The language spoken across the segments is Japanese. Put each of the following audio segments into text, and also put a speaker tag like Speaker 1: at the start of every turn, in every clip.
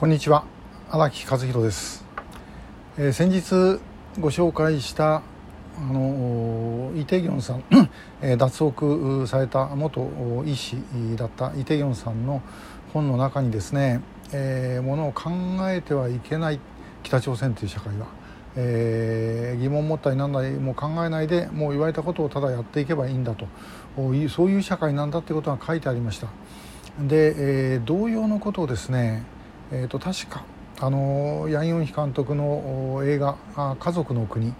Speaker 1: こんにちは。荒木和弘です、えー、先日ご紹介したあのイ・テギョンさん、脱獄された元医師だったイ・テギョンさんの本の中にですね、えー、ものを考えてはいけない北朝鮮という社会は、えー、疑問を持ったりなんだりもう考えないでもう言われたことをただやっていけばいいんだとそういう社会なんだってことが書いてありました。で、えー、同様のことをですねえーと、確かあのヤン・ヨンヒ監督の映画「家族の国」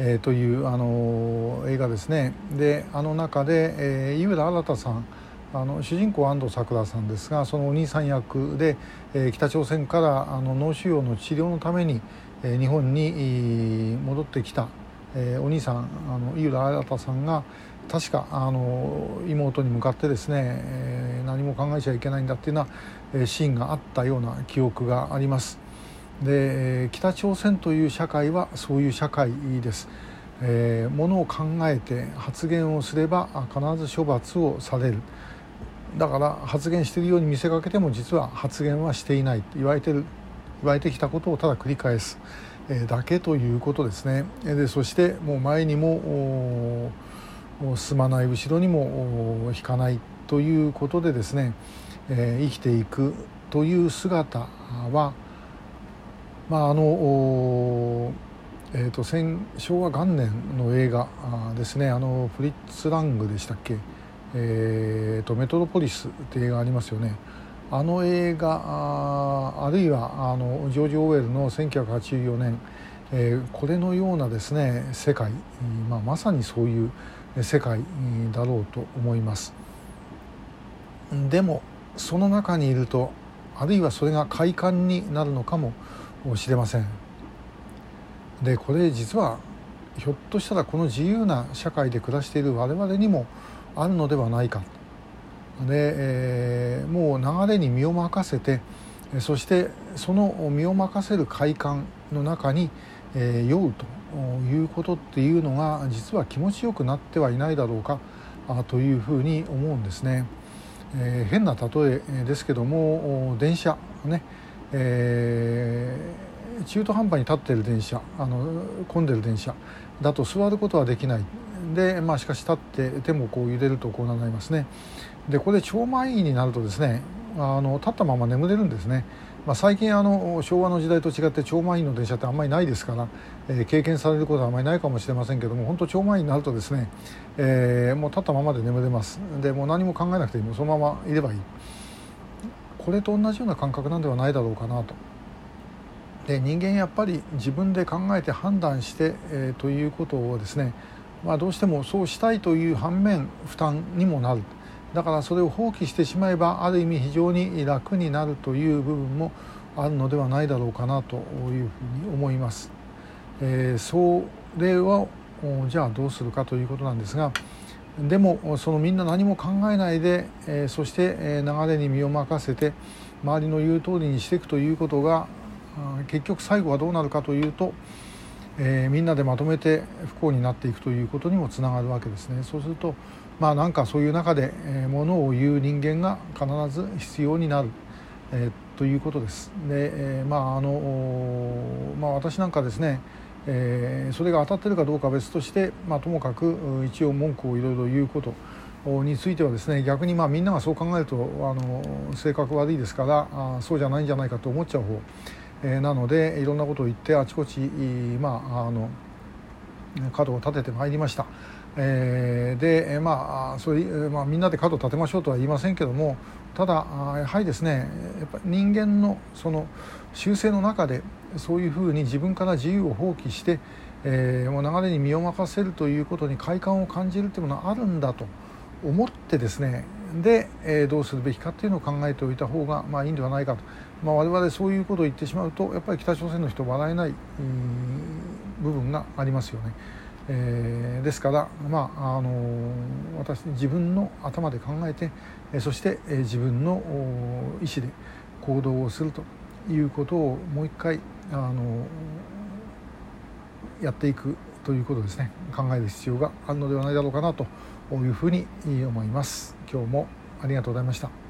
Speaker 1: えー、というあの映画ですね。であの中で、えー、井浦新さんあの主人公安藤サクラさんですがそのお兄さん役で、えー、北朝鮮からあの脳腫瘍の治療のために、えー、日本に戻ってきた、えー、お兄さんあの井浦新さんが確かあの妹に向かってですね、えー、何も考えちゃいけないんだっていうようなシーンがあったような記憶があります。で北朝鮮という社会はそういう社会です、えー、ものを考えて発言をすれば必ず処罰をされる。だから発言しているように見せかけても実は発言はしていない。言われてる言われてきたことをただ繰り返す、えだけということですね。でそしてもう前にも進まない後ろにも引かない。ということでですね、えー、生きていくという姿は、まああのえーと、昭和元年の映画ですね。あのフリッツ・ラングでしたっけ、えーと、メトロポリスって映画ありますよね。あの映画ああるいはあのジョージ・オーウェルの1984年、えー、これのようなですね世界、まあ、まさにそういう世界だろうと思います。でもその中にいるとあるいはそれが快感になるのかもしれませんでこれ実はひょっとしたらこの自由な社会で暮らしている我々にもあるのではないかで、えー、もう流れに身を任せてそしてその身を任せる快感の中に、えー、酔うということっていうのが実は気持ちよくなってはいないだろうかというふうに思うんですね。えー、変な例えですけども電車ね、えー、中途半端に立ってる電車あの混んでる電車だと座ることはできない。で、まあ、しかし立って手もこう揺れるとこうなりますね。でこれ超満員になるとですねあの立ったまま眠れるんですね。まあ、最近あの昭和の時代と違って超満員の電車ってあんまりないですから、えー、経験されることはあんまりないかもしれませんけども本当超満員になるとですね、えー、もう立ったままで眠れますでもう何も考えなくてもそのままいればいいこれと同じような感覚なんではないだろうかなと。で人間やっぱり自分で考えて判断して、えー、ということをですね、まあ、どうしてもそうしたいという反面負担にもなる。だからそれを放棄してしまえばある意味非常に楽になるという部分もあるのではないだろうかなというふうに思います。えー、それはじゃあどうするかということなんですがでもそのみんな何も考えないで、えー、そして流れに身を任せて周りの言う通りにしていくということが結局最後はどうなるかというと、えー、みんなでまとめて不幸になっていくということにもつながるわけですね。そうするとまあなんかそういう中で、えー、ものを言う人間が必ず必要になる、えー、ということです。で、えー、まああのまあ私なんかですね、えー、それが当たってるかどうかは別として、まあ、ともかく一応文句をいろいろ言うことについてはですね逆にまあみんながそう考えるとあの性格悪いですからあそうじゃないんじゃないかと思っちゃう方、えー、なのでいろんなことを言ってあちこちまああの角を立ててまいりました。えー、でまあそれ、まあ、みんなで角を立てましょうとは言いませんけどもただやはりですねやっぱ人間のその習性の中でそういうふうに自分から自由を放棄して、えー、もう流れに身を任せるということに快感を感じるというものはあるんだと思ってですねで、えー、どうするべきかっていうのを考えておいた方がまあいいんではないかと、まあ、我々そういうことを言ってしまうとやっぱり北朝鮮の人笑えない部分がありますよね。えー、ですから、まああの私自分の頭で考えてそして、え自分の意思で行動をするということをもう一回、あのやっていくということですね考える必要があるのではないだろうかなというふうに思います。今日もありがとうございました。